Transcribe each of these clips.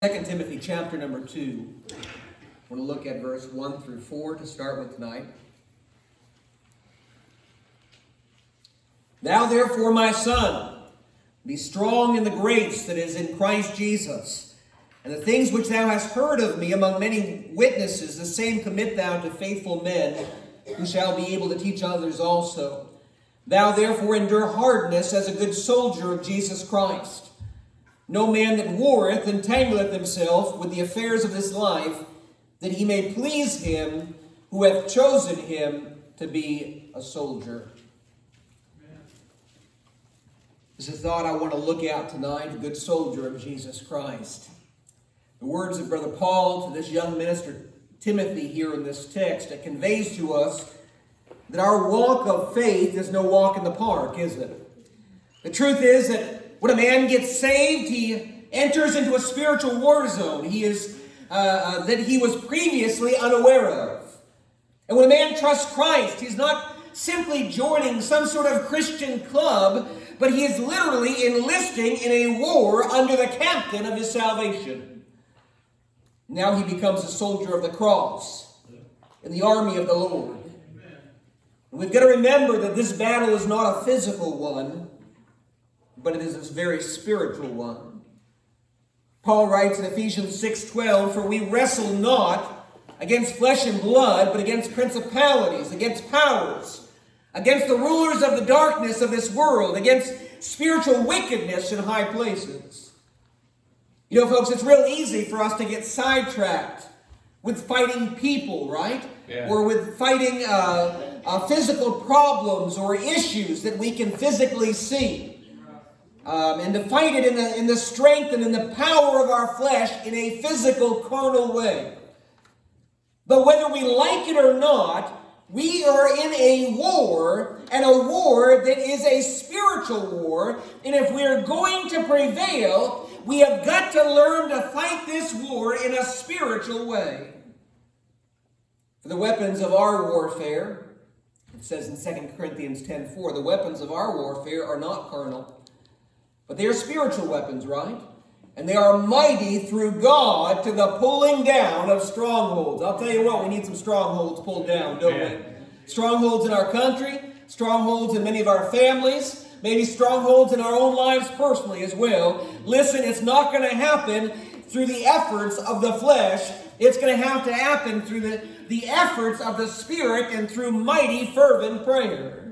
2 Timothy chapter number 2. I want to look at verse 1 through 4 to start with tonight. Thou therefore, my son, be strong in the grace that is in Christ Jesus. And the things which thou hast heard of me among many witnesses, the same commit thou to faithful men, who shall be able to teach others also. Thou therefore endure hardness as a good soldier of Jesus Christ. No man that warreth entangleth himself with the affairs of this life, that he may please him who hath chosen him to be a soldier. This is a thought I want to look at tonight, a good soldier of Jesus Christ. The words of Brother Paul to this young minister Timothy here in this text, it conveys to us that our walk of faith is no walk in the park, is it? The truth is that when a man gets saved, he enters into a spiritual war zone. He is uh, uh, that he was previously unaware of. And when a man trusts Christ, he's not simply joining some sort of Christian club, but he is literally enlisting in a war under the captain of his salvation. Now he becomes a soldier of the cross in the army of the Lord. And we've got to remember that this battle is not a physical one, but it is a very spiritual one. Paul writes in Ephesians 6:12, "For we wrestle not against flesh and blood, but against principalities, against powers, against the rulers of the darkness of this world, against spiritual wickedness in high places." You know, folks, it's real easy for us to get sidetracked with fighting people, right? Yeah. Or with fighting uh, uh, physical problems or issues that we can physically see um, and to fight it in the, in the strength and in the power of our flesh in a physical, carnal way. But whether we like it or not, we are in a war, and a war that is a spiritual war. And if we're going to prevail, we have got to learn to fight this war in a spiritual way. For the weapons of our warfare, it says in 2 Corinthians 10:4, the weapons of our warfare are not carnal but they are spiritual weapons, right? And they are mighty through God to the pulling down of strongholds. I'll tell you what, we need some strongholds pulled down, don't yeah. we? Strongholds in our country, strongholds in many of our families, maybe strongholds in our own lives personally as well. Listen, it's not going to happen through the efforts of the flesh. It's going to have to happen through the, the efforts of the Spirit and through mighty, fervent prayer.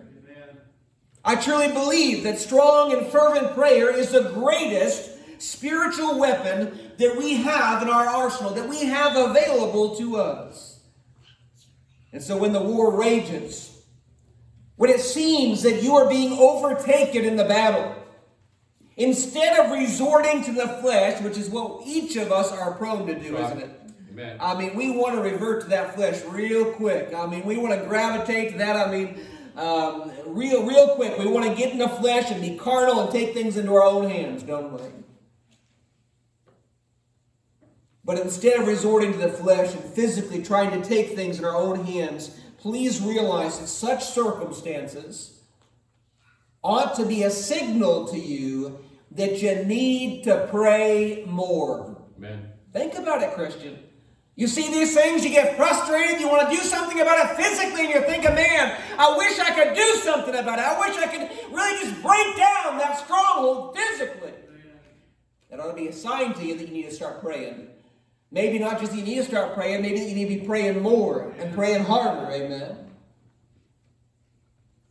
I truly believe that strong and fervent prayer is the greatest spiritual weapon that we have in our arsenal, that we have available to us. And so when the war rages, when it seems that you are being overtaken in the battle, instead of resorting to the flesh, which is what each of us are prone to do, right. isn't it? Amen. I mean, we want to revert to that flesh real quick. I mean, we want to gravitate to that. I mean, um, real, real quick. We want to get in the flesh and be carnal and take things into our own hands, don't we? But instead of resorting to the flesh and physically trying to take things in our own hands, please realize that such circumstances ought to be a signal to you that you need to pray more. Amen. Think about it, Christian. You see these things, you get frustrated, you want to do something about it physically, and you're thinking, man, I wish I could do something about it. I wish I could really just break down that stronghold physically. That ought to be a sign to you that you need to start praying. Maybe not just you need to start praying, maybe that you need to be praying more and praying harder. Amen.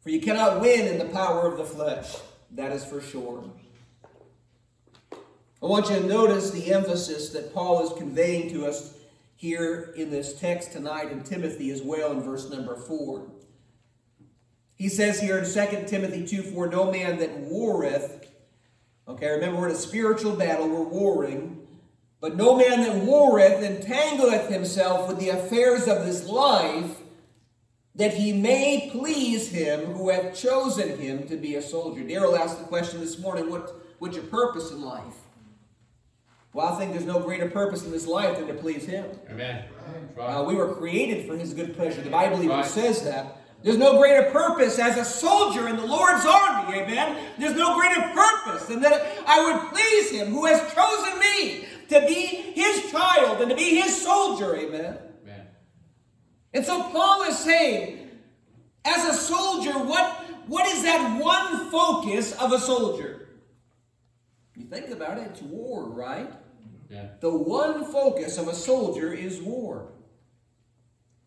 For you cannot win in the power of the flesh. That is for sure. I want you to notice the emphasis that Paul is conveying to us here in this text tonight in Timothy as well in verse number 4. He says here in 2 Timothy 2 4, no man that warreth, okay, remember we're in a spiritual battle, we're warring, but no man that warreth entangleth himself with the affairs of this life, that he may please him who hath chosen him to be a soldier. Daryl asked the question this morning, what, what's your purpose in life? Well, I think there's no greater purpose in this life than to please Him. Amen. Right. Uh, we were created for His good pleasure. The Bible even right. says that. There's no greater purpose as a soldier in the Lord's army, amen? There's no greater purpose than that I would please Him who has chosen me to be his child and to be his soldier. Amen. Amen. And so Paul is saying, as a soldier, what, what is that one focus of a soldier? You think about it, it's war, right? Yeah. The one focus of a soldier is war.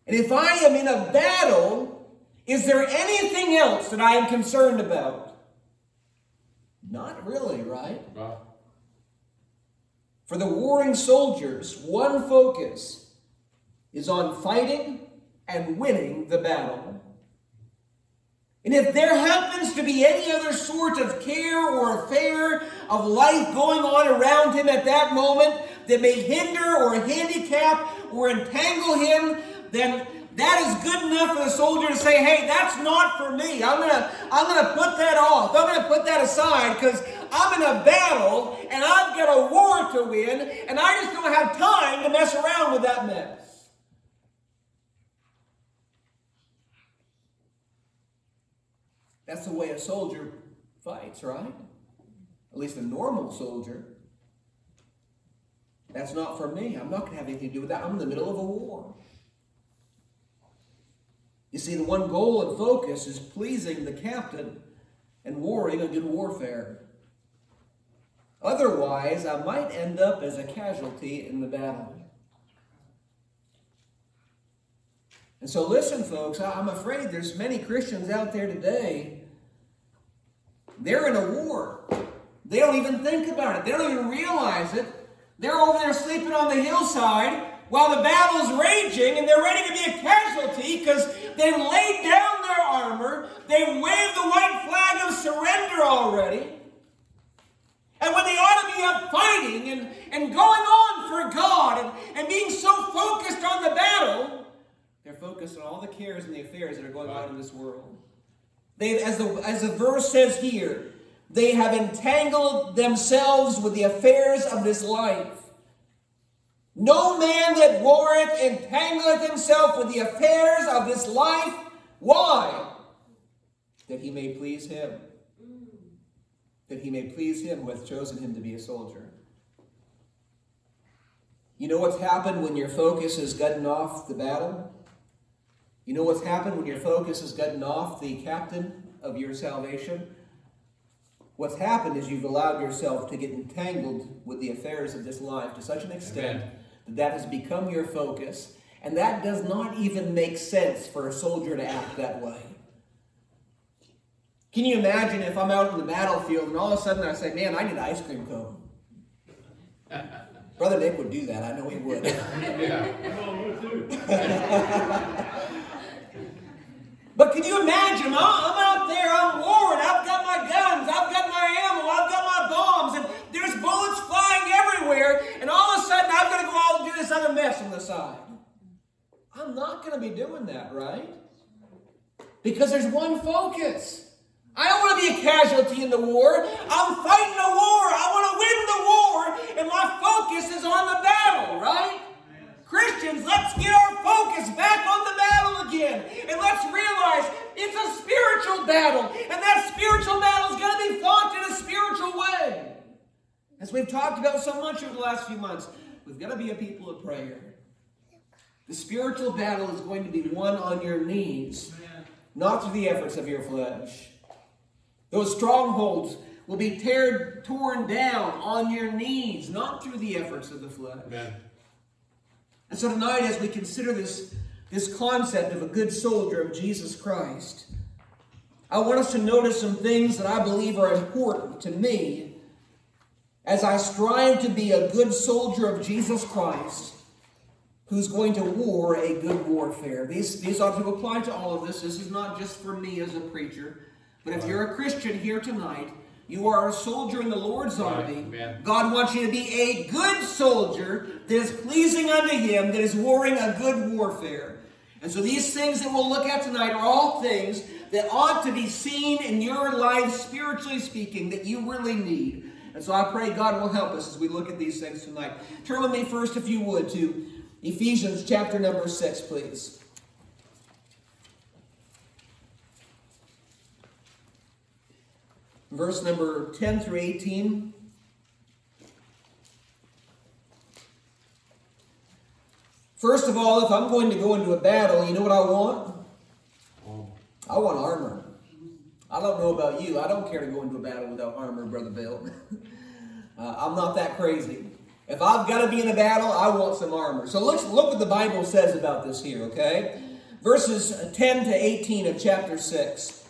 And if I am in a battle, is there anything else that I am concerned about? Not really, right? Well, For the warring soldiers, one focus is on fighting and winning the battle. And if there happens to be any other sort of care or affair of life going on around him at that moment that may hinder or handicap or entangle him, then that is good enough for the soldier to say, hey, that's not for me. I'm gonna, I'm gonna put that off. I'm gonna put that aside because I'm in a battle and I've got a war to win, and I just don't have time to mess around with that mess. That's the way a soldier fights, right? Least a normal soldier. That's not for me. I'm not going to have anything to do with that. I'm in the middle of a war. You see, the one goal and focus is pleasing the captain and warring a good warfare. Otherwise, I might end up as a casualty in the battle. And so, listen, folks, I'm afraid there's many Christians out there today. They're in a war. They don't even think about it. They don't even realize it. They're over there sleeping on the hillside while the battle's raging and they're ready to be a casualty because they've laid down their armor. They've waved the white flag of surrender already. And when they ought to be up fighting and, and going on for God and, and being so focused on the battle, they're focused on all the cares and the affairs that are going on in this world. They, as the, as the verse says here, they have entangled themselves with the affairs of this life. No man that warreth entangleth himself with the affairs of this life. Why? That he may please him. That he may please him who hath chosen him to be a soldier. You know what's happened when your focus has gotten off the battle? You know what's happened when your focus has gotten off the captain of your salvation? What's happened is you've allowed yourself to get entangled with the affairs of this life to such an extent Amen. that that has become your focus. And that does not even make sense for a soldier to act that way. Can you imagine if I'm out in the battlefield and all of a sudden I say, man, I need an ice cream cone? Brother Nick would do that. I know he would. yeah. But can you imagine? I'm I'm out there, I'm warring, I've got my guns, I've got this other mess on the side. I'm not going to be doing that, right? Because there's one focus. I don't want to be a casualty in the war. I'm fighting a war. I want to win the war, and my focus is on the battle, right? Christians, let's get our focus back on the battle again. And let's realize it's a spiritual battle. And that spiritual battle is going to be fought in a spiritual way. As we've talked about so much over the last few months, we've got to be a people of prayer. The spiritual battle is going to be won on your knees, not through the efforts of your flesh. Those strongholds will be teared, torn down on your knees, not through the efforts of the flesh. Amen. And so tonight, as we consider this, this concept of a good soldier of Jesus Christ, I want us to notice some things that I believe are important to me as I strive to be a good soldier of Jesus Christ who's going to war a good warfare. These, these ought to apply to all of this. This is not just for me as a preacher, but if you're a Christian here tonight, you are a soldier in the Lord's army. amen. God wants you to be a good soldier that is pleasing unto Him, that is warring a good warfare. And so these things that we'll look at tonight are all things that ought to be seen in your life, spiritually speaking, that you really need. And so I pray God will help us as we look at these things tonight. Turn with me first, if you would, to Ephesians chapter number 6, please. Verse number 10 through 18. First of all, if I'm going to go into a battle, you know what I want? Oh. I want armor. I don't know about you. I don't care to go into a battle without armor, Brother Bill. uh, I'm not that crazy. If I've got to be in a battle, I want some armor. So look, look what the Bible says about this here, okay? Verses 10 to 18 of chapter 6.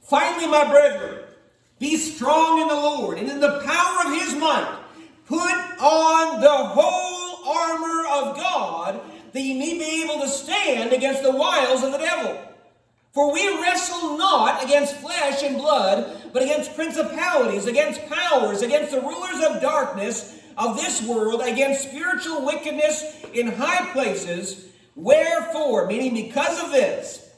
Finally, my brethren, be strong in the Lord and in the power of his might. Put on the whole armor of God that ye may be able to stand against the wiles of the devil. For we wrestle not against flesh and blood, but against principalities, against powers, against the rulers of darkness of this world, against spiritual wickedness in high places. Wherefore, meaning because of this,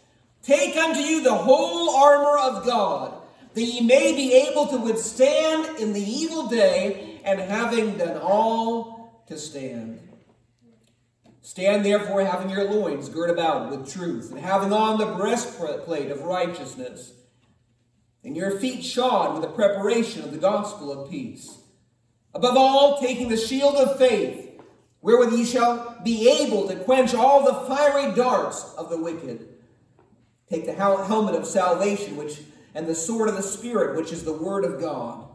take unto you the whole armor of God, that ye may be able to withstand in the evil day, and having done all to stand. Stand therefore, having your loins girt about with truth, and having on the breastplate of righteousness, and your feet shod with the preparation of the gospel of peace. Above all, taking the shield of faith, wherewith ye shall be able to quench all the fiery darts of the wicked. Take the helmet of salvation, which and the sword of the Spirit, which is the word of God.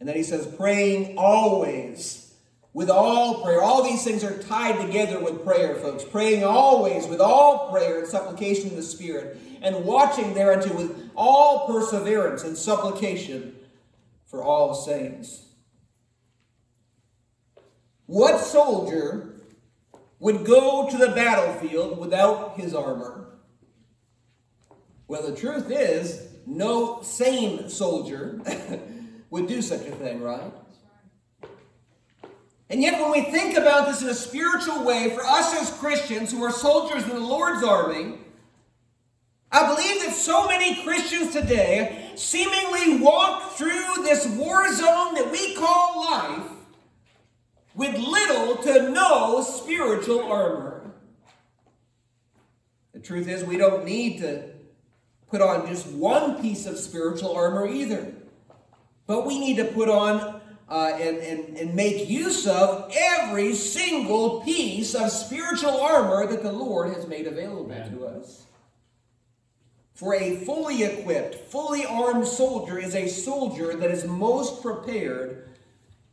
And then he says, praying always with all prayer. All these things are tied together with prayer, folks. Praying always with all prayer and supplication in the Spirit, and watching thereunto with all perseverance and supplication for all saints. What soldier would go to the battlefield without his armor? Well, the truth is, no sane soldier would do such a thing, right? And yet, when we think about this in a spiritual way, for us as Christians who are soldiers in the Lord's army, I believe that so many Christians today seemingly walk through this war zone that we call life with little to no spiritual armor. The truth is, we don't need to put on just one piece of spiritual armor either, but we need to put on uh, and, and, and make use of every single piece of spiritual armor that the Lord has made available Amen. to us. For a fully equipped, fully armed soldier is a soldier that is most prepared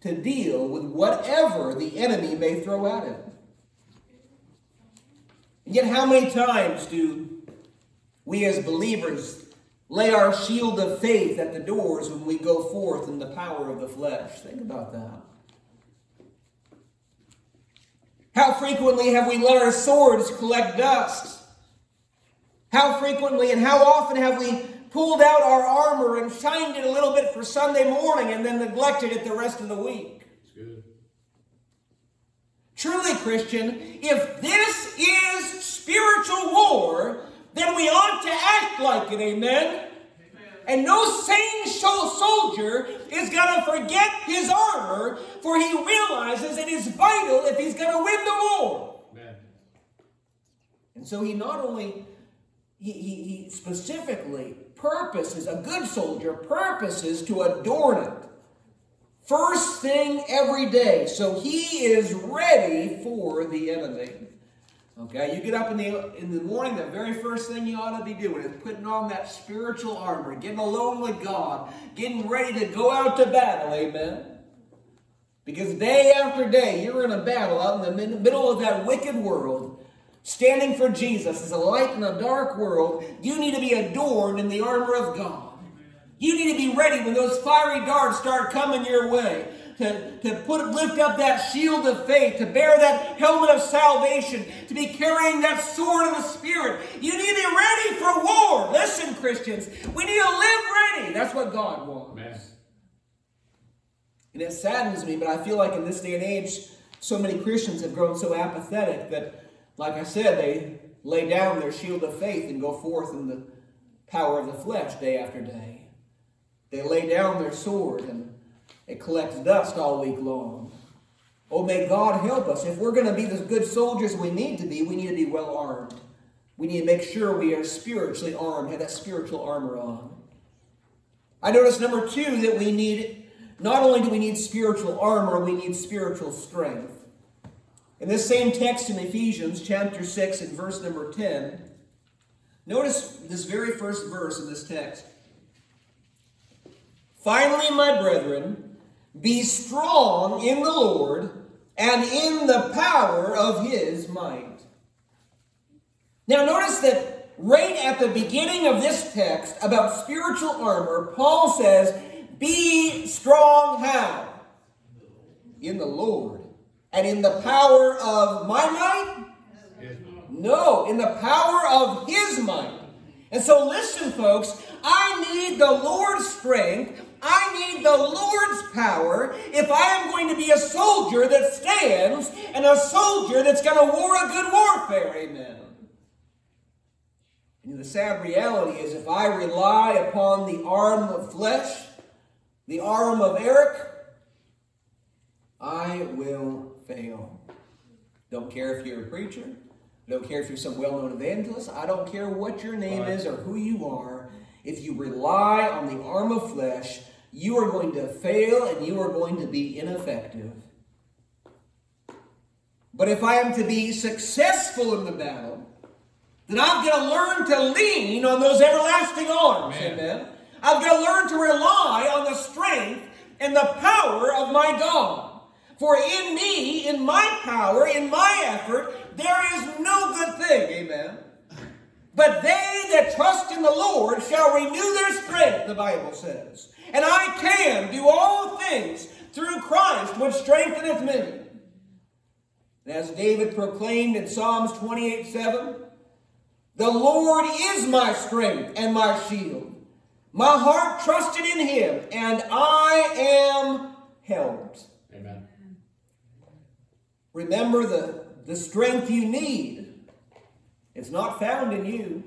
to deal with whatever the enemy may throw at him. And yet, how many times do we as believers lay our shield of faith at the doors when we go forth in the power of the flesh? Think about that. How frequently have we let our swords collect dust? How frequently and how often have we pulled out our armor and shined it a little bit for Sunday morning and then neglected it the rest of the week. Truly, Christian, if this is spiritual war, then we ought to act like it, amen? And no sane soldier is going to forget his armor, for he realizes it is vital if he's going to win the war. Amen. And so he not only, he, he, he specifically purposes, a good soldier purposes to adorn it. First thing every day. So he is ready for the enemy. Okay, you get up in the in the morning, the very first thing you ought to be doing is putting on that spiritual armor, getting alone with God, getting ready to go out to battle, amen. Because day after day, you're in a battle out in the middle of that wicked world standing for Jesus as a light in a dark world, you need to be adorned in the armor of God. You need to be ready when those fiery darts start coming your way. To, to put lift up that shield of faith, to bear that helmet of salvation, to be carrying that sword of the Spirit. You need to be ready for war. Listen, Christians, we need to live ready. That's what God wants. Amen. And it saddens me, but I feel like in this day and age, so many Christians have grown so apathetic that like I said, they lay down their shield of faith and go forth in the power of the flesh day after day. They lay down their sword and it collects dust all week long. Oh, may God help us. If we're going to be the good soldiers we need to be, we need to be well armed. We need to make sure we are spiritually armed, have that spiritual armor on. I notice number two that we need, not only do we need spiritual armor, we need spiritual strength. In this same text in Ephesians chapter 6 and verse number 10, notice this very first verse in this text. Finally, my brethren, be strong in the Lord and in the power of his might. Now, notice that right at the beginning of this text about spiritual armor, Paul says, Be strong how? In the Lord. And in the power of my might? No, in the power of his might. And so, listen, folks, I need the Lord's strength. I need the Lord's power if I am going to be a soldier that stands and a soldier that's going to war a good warfare. Amen. And the sad reality is if I rely upon the arm of flesh, the arm of Eric, I will fail. Don't care if you're a preacher. Don't care if you're some well known evangelist. I don't care what your name right. is or who you are. If you rely on the arm of flesh, you are going to fail and you are going to be ineffective. But if I am to be successful in the battle, then I've got to learn to lean on those everlasting arms. Amen. Amen. I've got to learn to rely on the strength and the power of my God. For in me, in my power, in my effort, there is no good thing. Amen. But they that trust in the Lord shall renew their strength, the Bible says. And I can do all things through Christ, which strengtheneth me. And as David proclaimed in Psalms 28 7, the Lord is my strength and my shield. My heart trusted in him, and I am helped. Amen. Remember the, the strength you need. It's not found in you.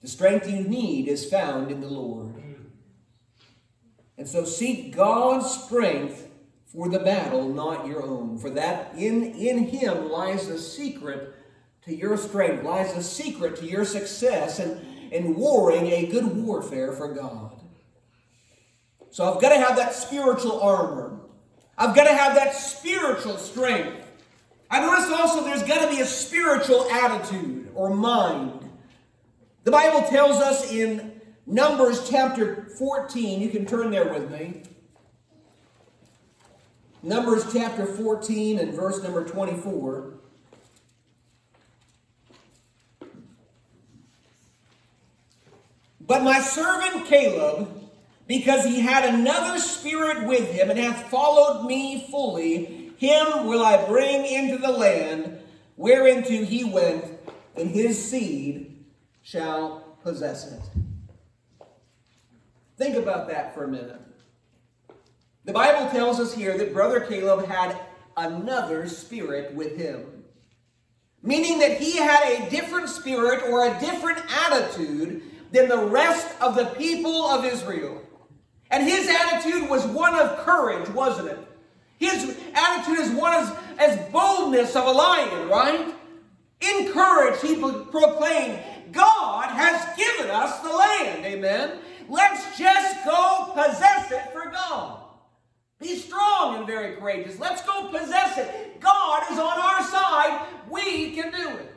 The strength you need is found in the Lord. And so seek God's strength for the battle, not your own. For that in, in Him lies the secret to your strength, lies the secret to your success and in, in warring a good warfare for God. So I've got to have that spiritual armor. I've got to have that spiritual strength. I notice also there's got to be a spiritual attitude or mind. The Bible tells us in Numbers chapter 14, you can turn there with me. Numbers chapter 14 and verse number 24. But my servant Caleb, because he had another spirit with him and hath followed me fully, him will I bring into the land whereinto he went, and his seed shall possess it. Think about that for a minute. The Bible tells us here that Brother Caleb had another spirit with him, meaning that he had a different spirit or a different attitude than the rest of the people of Israel. And his attitude was one of courage, wasn't it? His attitude is one as, as boldness of a lion, right? In courage, he proclaimed, God has given us the land. Amen. Let's just go possess it for God. Be strong and very courageous. Let's go possess it. God is on our side. We can do it.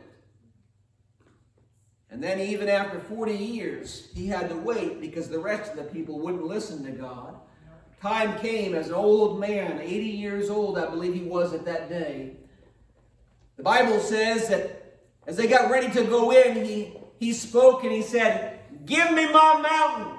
And then, even after 40 years, he had to wait because the rest of the people wouldn't listen to God. Time came as an old man, 80 years old, I believe he was at that day. The Bible says that as they got ready to go in, he, he spoke and he said, Give me my mountain.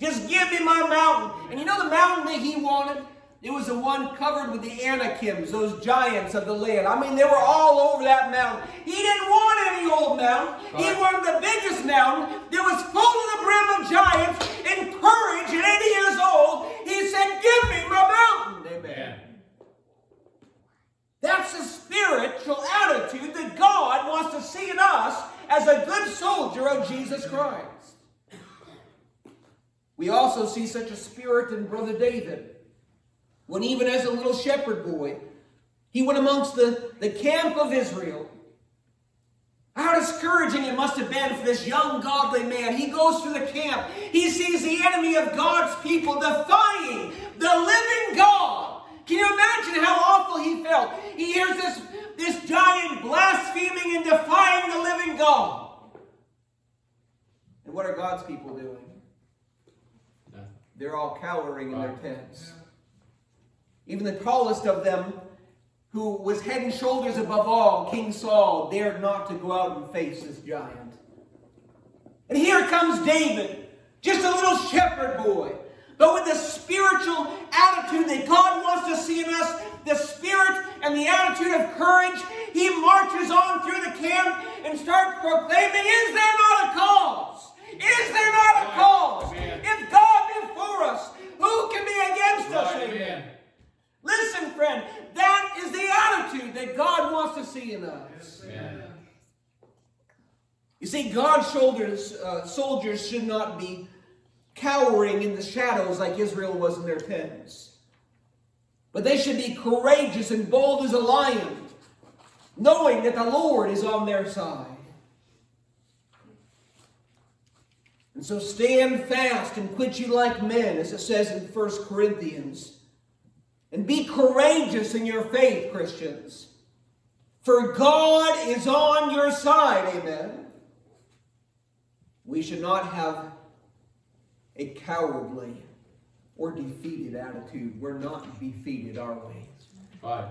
Just give me my mountain. And you know the mountain that he wanted? It was the one covered with the Anakims, those giants of the land. I mean, they were all over that mountain. He didn't want any old mountain. He wanted the biggest mountain that was full to the brim of giants and courage at 80 years old. He said, Give me my mountain. Amen. That's the spiritual attitude that God wants to see in us as a good soldier of Jesus Christ. We also see such a spirit in Brother David when even as a little shepherd boy, he went amongst the, the camp of Israel. How discouraging it must have been for this young godly man. He goes through the camp. He sees the enemy of God's people defying the living God. Can you imagine how awful he felt? He hears this, this giant blaspheming and defying the living God. And what are God's people doing? They're all cowering in their tents. Even the tallest of them, who was head and shoulders above all, King Saul, dared not to go out and face this giant. And here comes David, just a little shepherd boy, but with the spiritual attitude that God wants to see in us, the spirit and the attitude of courage, he marches on through the camp and starts proclaiming, Is there not a cause? Is there not a cause? If God be for us, who can be against us? Amen. Listen, friend, that is the attitude that God wants to see in us. Amen. You see, God's shoulders, uh, soldiers should not be cowering in the shadows like Israel was in their tents. But they should be courageous and bold as a lion, knowing that the Lord is on their side. And so stand fast and quit you like men, as it says in 1 Corinthians. And be courageous in your faith, Christians. For God is on your side. Amen. We should not have a cowardly or defeated attitude. We're not defeated, are we? Right.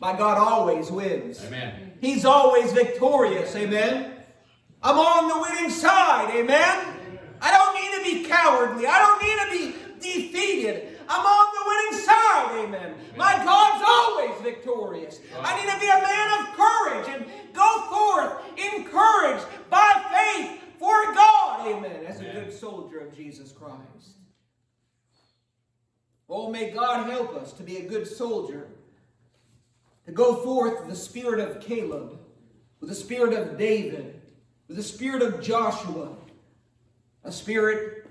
My God always wins. Amen. He's always victorious. Amen. I'm on the winning side. Amen. I don't need to be cowardly. I don't need to be defeated. I'm on the winning side. Amen. My God's always victorious. I need to be a man of courage and go forth encouraged by faith for God. Amen. As a good soldier of Jesus Christ. Oh, may God help us to be a good soldier, to go forth with the spirit of Caleb, with the spirit of David, with the spirit of Joshua, a spirit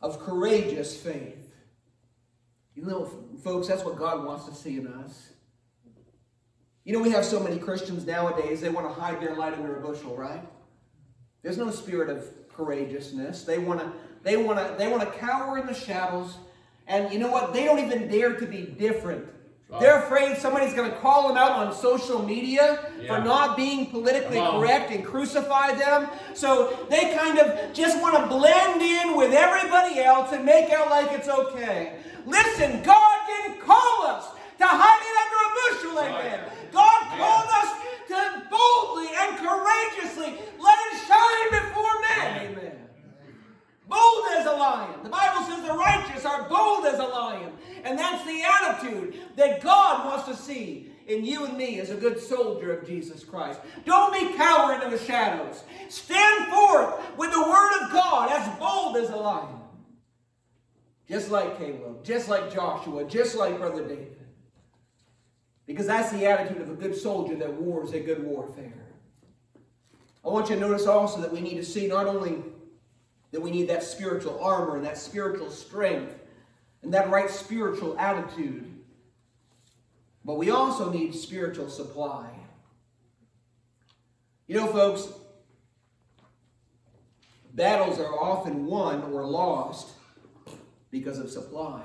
of courageous faith. You know, folks, that's what God wants to see in us. You know, we have so many Christians nowadays, they want to hide their light under a bushel, right? There's no spirit of courageousness. They want to they want to they want to cower in the shadows and you know what? They don't even dare to be different. Right. They're afraid somebody's going to call them out on social media yeah. for not being politically correct and crucify them. So they kind of just want to blend in with everybody else and make out like it's okay. Listen, God didn't call us to hide it under a bushel, amen. Right. God yeah. called us to boldly and courageously let it shine before men, amen. Bold as a lion. The Bible says the righteous are bold as a lion. And that's the attitude that God wants to see in you and me as a good soldier of Jesus Christ. Don't be cowering in the shadows. Stand forth with the word of God as bold as a lion. Just like Caleb, just like Joshua, just like Brother David. Because that's the attitude of a good soldier that wars a good warfare. I want you to notice also that we need to see not only that we need that spiritual armor and that spiritual strength and that right spiritual attitude. But we also need spiritual supply. You know, folks, battles are often won or lost because of supply.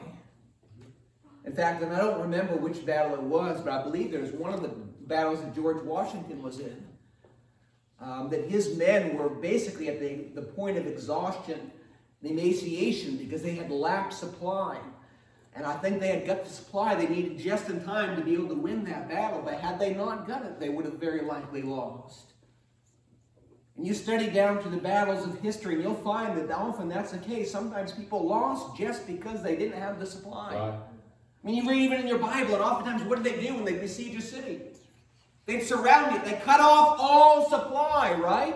In fact, and I don't remember which battle it was, but I believe there's one of the battles that George Washington was in um, that his men were basically at the, the point of exhaustion and emaciation because they had lacked supply. And I think they had got the supply they needed just in time to be able to win that battle. But had they not got it, they would have very likely lost. And you study down to the battles of history, and you'll find that often that's the case. Sometimes people lost just because they didn't have the supply. Right. I mean, you read even in your Bible, and oftentimes what did they do when they besiege a city? They'd surround it. They cut off all supply, right?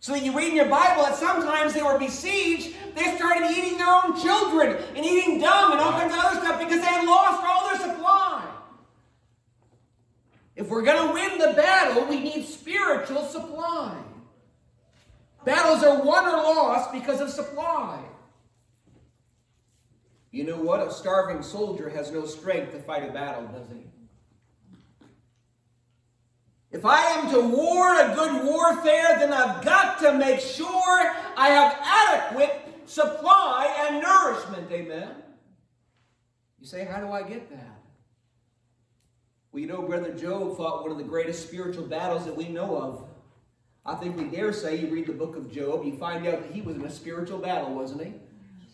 So that you read in your Bible that sometimes they were besieged, they started eating their own children and eating dung and all kinds of other stuff because they had lost all their supply. If we're going to win the battle, we need spiritual supply. Battles are won or lost because of supply. You know what? A starving soldier has no strength to fight a battle, does he? If I am to war a good warfare, then I've got to make sure I have adequate supply and nourishment. Amen. You say, how do I get that? Well, you know, Brother Job fought one of the greatest spiritual battles that we know of. I think we dare say you read the book of Job, you find out that he was in a spiritual battle, wasn't he?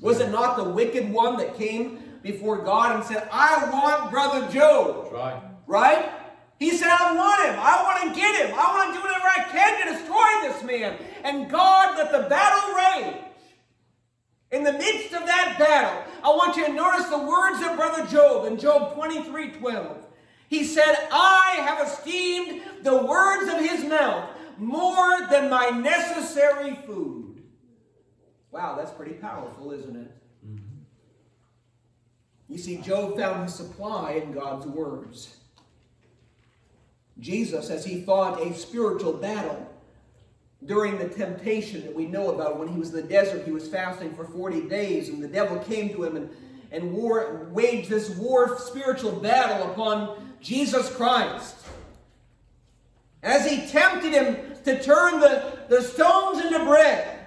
Was it not the wicked one that came before God and said, I want Brother Job? Right. Right? He said, I want him. I want to get him. I want to do whatever I can to destroy this man. And God let the battle rage. In the midst of that battle, I want you to notice the words of Brother Job in Job 23 12. He said, I have esteemed the words of his mouth more than my necessary food. Wow, that's pretty powerful, isn't it? Mm-hmm. You see, Job found his supply in God's words. Jesus, as he fought a spiritual battle during the temptation that we know about when he was in the desert, he was fasting for 40 days, and the devil came to him and, and war, waged this war spiritual battle upon Jesus Christ. As he tempted him to turn the, the stones into bread,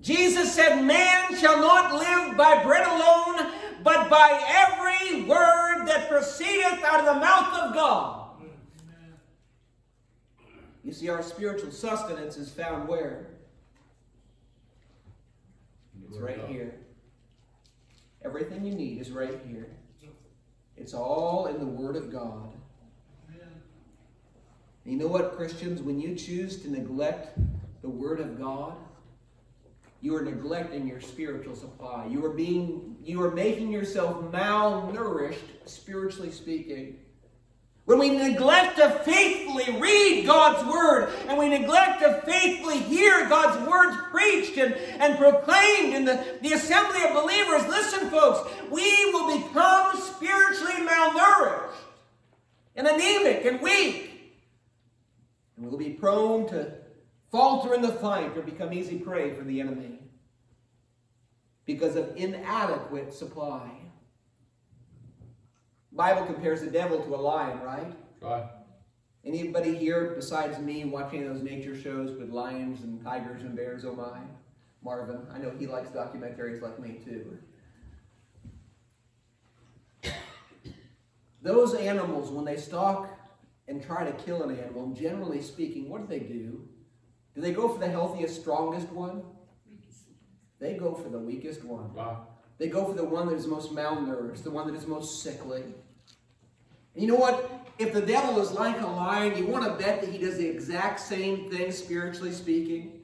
Jesus said, Man shall not live by bread alone, but by every word that proceedeth out of the mouth of God. You see, our spiritual sustenance is found where? It's right here. Everything you need is right here. It's all in the Word of God. And you know what, Christians? When you choose to neglect the Word of God, you are neglecting your spiritual supply. You are being you are making yourself malnourished, spiritually speaking. When we neglect to faithfully read God's Word and we neglect to faithfully hear God's words preached and, and proclaimed in the, the assembly of believers, listen, folks, we will become spiritually malnourished and anemic and weak. And we'll be prone to falter in the fight or become easy prey for the enemy because of inadequate supply. Bible compares the devil to a lion, right? Right. Anybody here besides me watching those nature shows with lions and tigers and bears? Oh my, Marvin. I know he likes documentaries like me too. Those animals, when they stalk and try to kill an animal, generally speaking, what do they do? Do they go for the healthiest, strongest one? They go for the weakest one. Wow. They go for the one that is most malnourished, the one that is most sickly. And you know what? If the devil is like a lion, you want to bet that he does the exact same thing, spiritually speaking.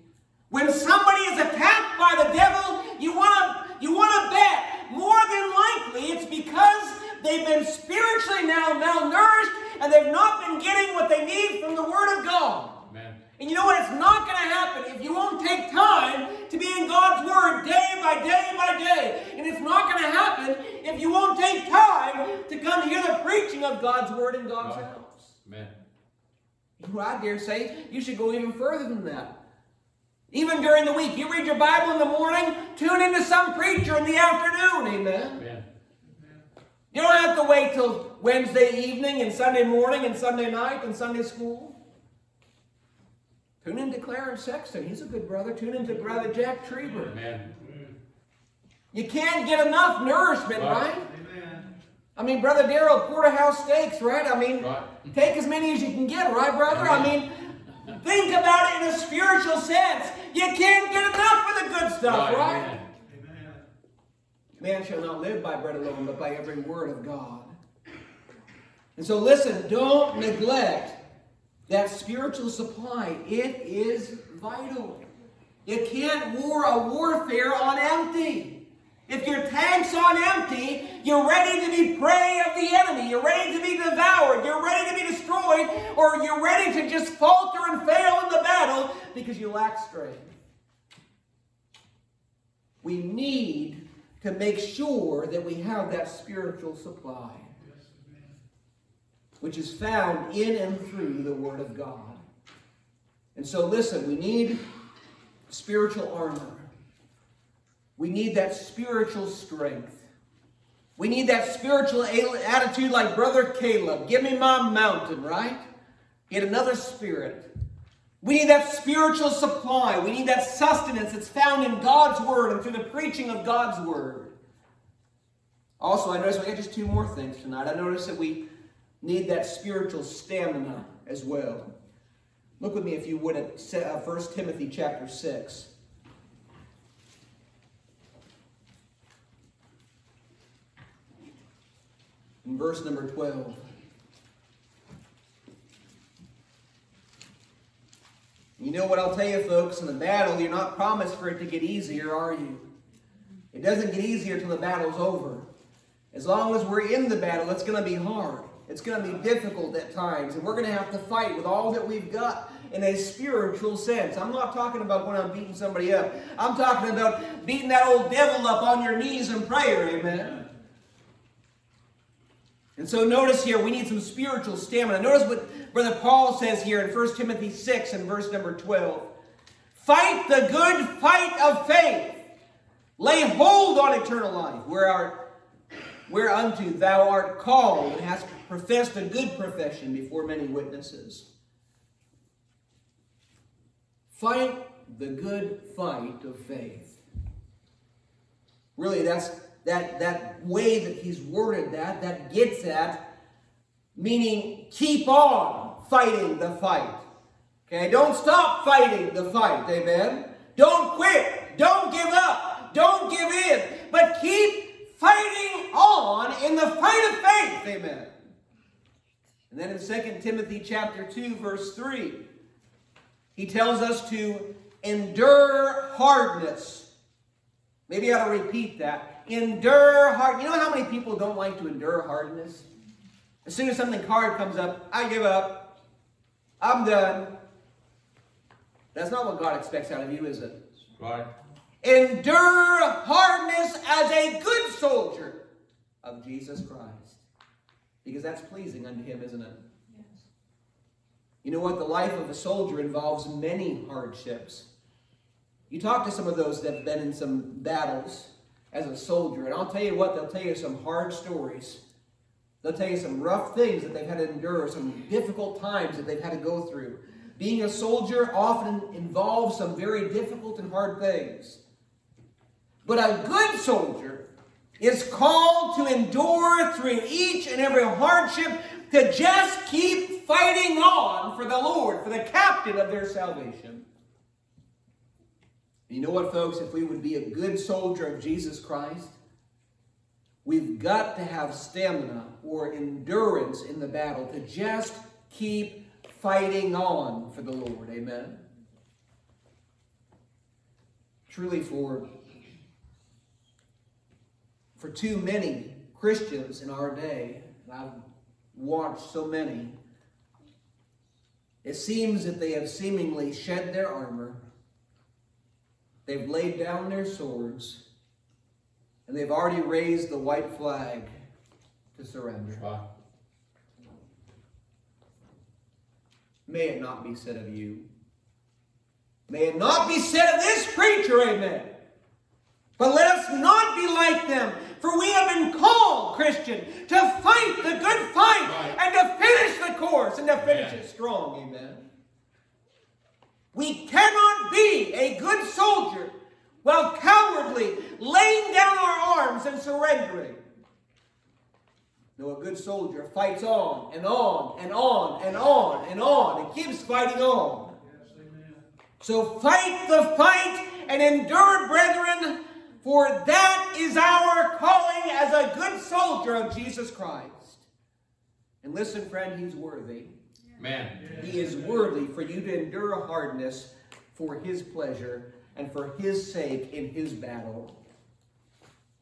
When somebody is attacked by the devil, you want to you want to bet more than likely it's because they've been spiritually now malnourished and they've not been getting what they need from the Word of God. And you know what? It's not going to happen if you won't take time to be in God's Word day by day by day. And it's not going to happen if you won't take time to come hear the preaching of God's Word in God's Right. house. Amen. Well, I dare say you should go even further than that. Even during the week, you read your Bible in the morning, tune into some preacher in the afternoon. Amen. Amen. You don't have to wait till Wednesday evening and Sunday morning and Sunday night and Sunday school. Tune in to Clarence Sexton. He's a good brother. Tune in to Brother Jack Trieber. Amen. You can't get enough nourishment, Right. right? I mean, Brother Daryl, porterhouse steaks, right? I mean, Right. take as many as you can get, right, brother? I mean, think about it in a spiritual sense. You can't get enough of the good stuff, right? Amen. Man shall not live by bread alone, but by every word of God. And so, listen, don't neglect that spiritual supply. It is vital. You can't war a warfare on empty. If your tank's on empty, you're ready to be prey of the enemy. You're ready to be devoured. You're ready to be destroyed, or you're ready to just falter and fail in the battle because you lack strength. We need to make sure that we have that spiritual supply, which is found in and through the Word of God. And so, listen, we need spiritual armor. We need that spiritual strength. We need that spiritual attitude like Brother Caleb. Give me my mountain, right? Get another spirit. We need that spiritual supply. We need that sustenance that's found in God's Word and through the preaching of God's Word. Also, I notice we got just two more things tonight. I notice that we need that spiritual stamina as well. Look with me, if you would, at 1 uh, Timothy chapter 6. In verse number 12. You know what I'll tell you, folks, in the battle, you're not promised for it to get easier, are you? It doesn't get easier till the battle's over. As long as we're in the battle, it's going to be hard. It's going to be difficult at times, and we're going to have to fight with all that we've got in a spiritual sense. I'm not talking about when I'm beating somebody up. I'm talking about beating that old devil up on your knees in prayer. Amen. And so notice here, we need some spiritual stamina. Notice what Brother Paul says here in 1 Timothy 6 and verse number 12. Fight the good fight of faith. Lay hold on eternal life, where our, whereunto thou art called and hast professed a good profession before many witnesses. Fight the good fight of faith. Really, that's that, that way that he's worded that, that gets at meaning keep on fighting the fight. Okay, don't stop fighting the fight, amen? Don't quit, don't give up, don't give in, but keep fighting on in the fight of faith, amen. And then in 2 Timothy chapter 2, verse 3, he tells us to endure hardness. Maybe I ought to repeat that. Endure hard. You know how many people don't like to endure hardness? As soon as something hard comes up, I give up. I'm done. That's not what God expects out of you, is it? Right. Endure hardness as a good soldier of Jesus Christ. Because that's pleasing unto him, isn't it? Yes. You know what? The life of a soldier involves many hardships. You talk to some of those that have been in some battles as a soldier, and I'll tell you what, they'll tell you some hard stories. They'll tell you some rough things that they've had to endure, some difficult times that they've had to go through. Being a soldier often involves some very difficult and hard things. But a good soldier is called to endure through each and every hardship to just keep fighting on for the Lord, for the captain of their salvation. You know what, folks? If we would be a good soldier of Jesus Christ, we've got to have stamina or endurance in the battle to just keep fighting on for the Lord. Amen. Truly, for, for too many Christians in our day, and I've watched so many, it seems that they have seemingly shed their armor, they've laid down their swords, and they've already raised the white flag to surrender. May it not be said of you. May it not be said of this preacher, amen. But let us not be like them, for we have been called, Christian, to fight the good fight right. and to finish the course and to finish it strong. Amen. We cannot be a good soldier while cowardly laying down our arms and surrendering. No, a good soldier fights on and on and on and on and on and keeps fighting on. so fight the fight and endure, brethren, for that is our calling as a good soldier of Jesus Christ. And listen, friend, he's worthy. Man. He is worthy for you to endure hardness for his pleasure and for his sake in his battle.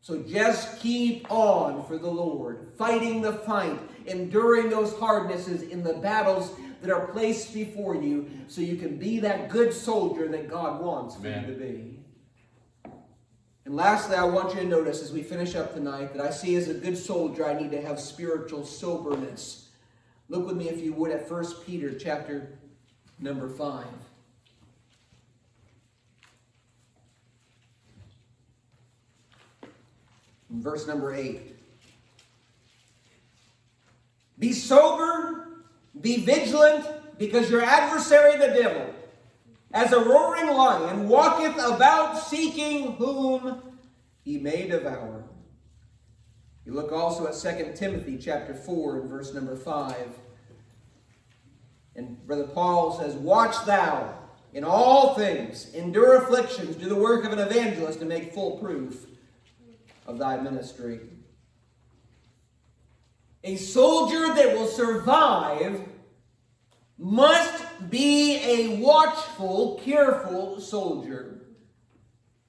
So just keep on for the Lord, fighting the fight, enduring those hardnesses in the battles that are placed before you, so you can be that good soldier that God wants for you to be. And lastly, I want you to notice as we finish up tonight that I see as a good soldier, I need to have spiritual soberness. Look with me, if you would, at 1 Peter chapter number 5. Verse number 8. Be sober, be vigilant, because your adversary, the devil, as a roaring lion, walketh about seeking whom he may devour. You look also at 2 Timothy chapter 4 and verse number 5. And Brother Paul says, Watch thou in all things, endure afflictions, do the work of an evangelist, and make full proof of thy ministry. A soldier that will survive must be a watchful, careful soldier.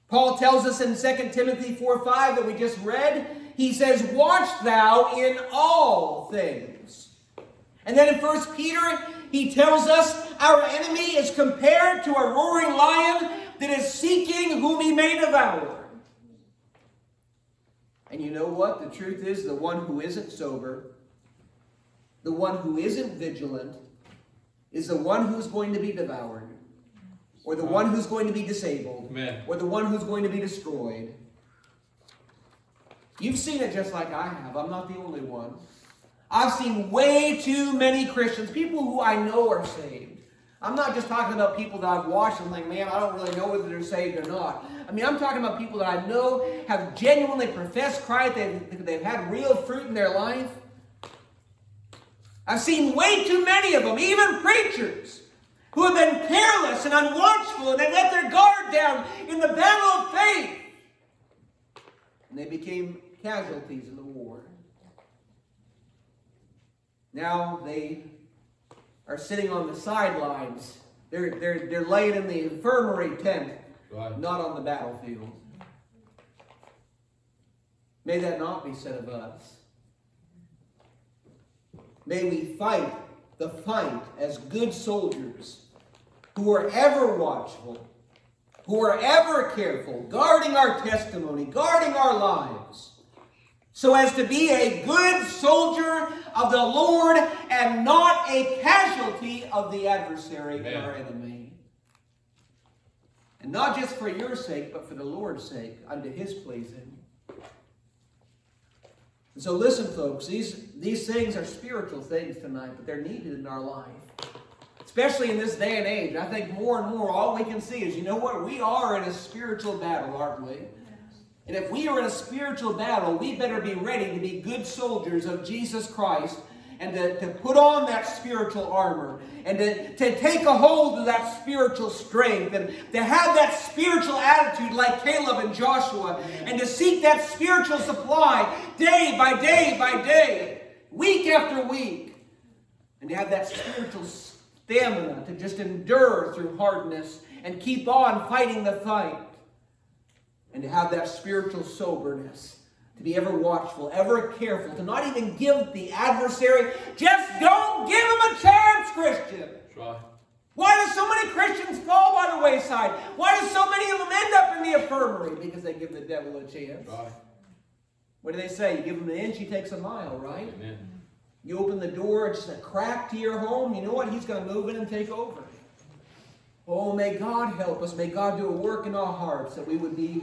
Paul tells us in 2 Timothy 4 5 that we just read, he says, Watch thou in all things. And then in 1 Peter, he tells us our enemy is compared to a roaring lion that is seeking whom he may devour. And you know what? The truth is, the one who isn't sober, the one who isn't vigilant, is the one who's going to be devoured, or the one who's going to be disabled, Amen. or the one who's going to be destroyed. You've seen it just like I have. I'm not the only one. I've seen way too many Christians, people who I know are saved. I'm not just talking about people that I've watched and like, man, I don't really know whether they're saved or not. I mean, I'm talking about people that I know have genuinely professed Christ, they've, they've had real fruit in their life. I've seen way too many of them, even preachers, who have been careless and unwatchful and they let their guard down in the battle of faith. And they became casualties in the war. Now they are sitting on the sidelines. They're, they're, they're laying in the infirmary tent Right. Not on the battlefield. May that not be said of us. May we fight the fight as good soldiers who are ever watchful, who are ever careful, guarding our testimony, guarding our lives, so as to be a good soldier of the Lord and not a casualty of the adversary Amen. and our enemy. And not just for your sake, but for the Lord's sake, unto his pleasing. And so listen, folks, these, these things are spiritual things tonight, but they're needed in our life. Especially in this day and age. I think more and more all we can see is, you know what? We are in a spiritual battle, aren't we? And if we are in a spiritual battle, we better be ready to be good soldiers of Jesus Christ and to, to put on that spiritual armor and to, to take a hold of that spiritual strength and to have that spiritual attitude like Caleb and Joshua and to seek that spiritual supply day by day by day, week after week, and to have that spiritual stamina to just endure through hardness and keep on fighting the fight and to have that spiritual soberness to be ever watchful, ever careful, to not even give the adversary, just don't give him a chance, Christian. Right. Why do so many Christians fall by the wayside? Why do so many of them end up in the infirmary? Because they give the devil a chance. Right. What do they say? You give him an inch, he takes a mile, right? Amen. You open the door, it's just a crack to your home. You know what? He's going to move in and take over. Oh, may God help us. May God do a work in our hearts that we would be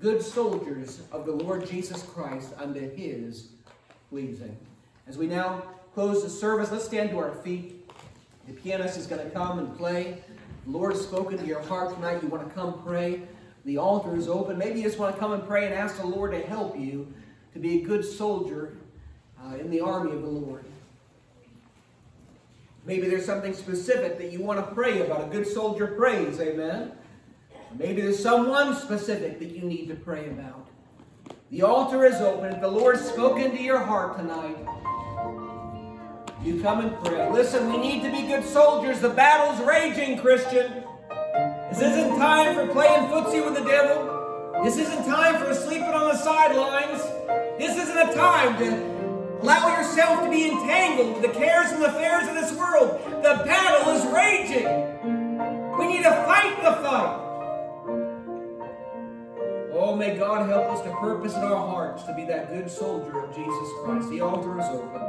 good soldiers of the Lord Jesus Christ unto his pleasing. As we now close the service, let's stand to our feet. The pianist is going to come and play. The Lord has spoken to your heart tonight. You want to come pray. The altar is open. Maybe you just want to come and pray and ask the Lord to help you to be a good soldier uh, in the army of the Lord. Maybe there's something specific that you want to pray about. A good soldier prays. Amen. Maybe there's someone specific that you need to pray about. The altar is open. If the Lord's spoken to your heart tonight, you come and pray. Listen, we need to be good soldiers. The battle's raging, Christian. This isn't time for playing footsie with the devil. This isn't time for sleeping on the sidelines. This isn't a time to allow yourself to be entangled with the cares and affairs of this world. The battle is raging. We need to fight the fight. Oh, may God help us to purpose in our hearts to be that good soldier of Jesus Christ. The altar is open.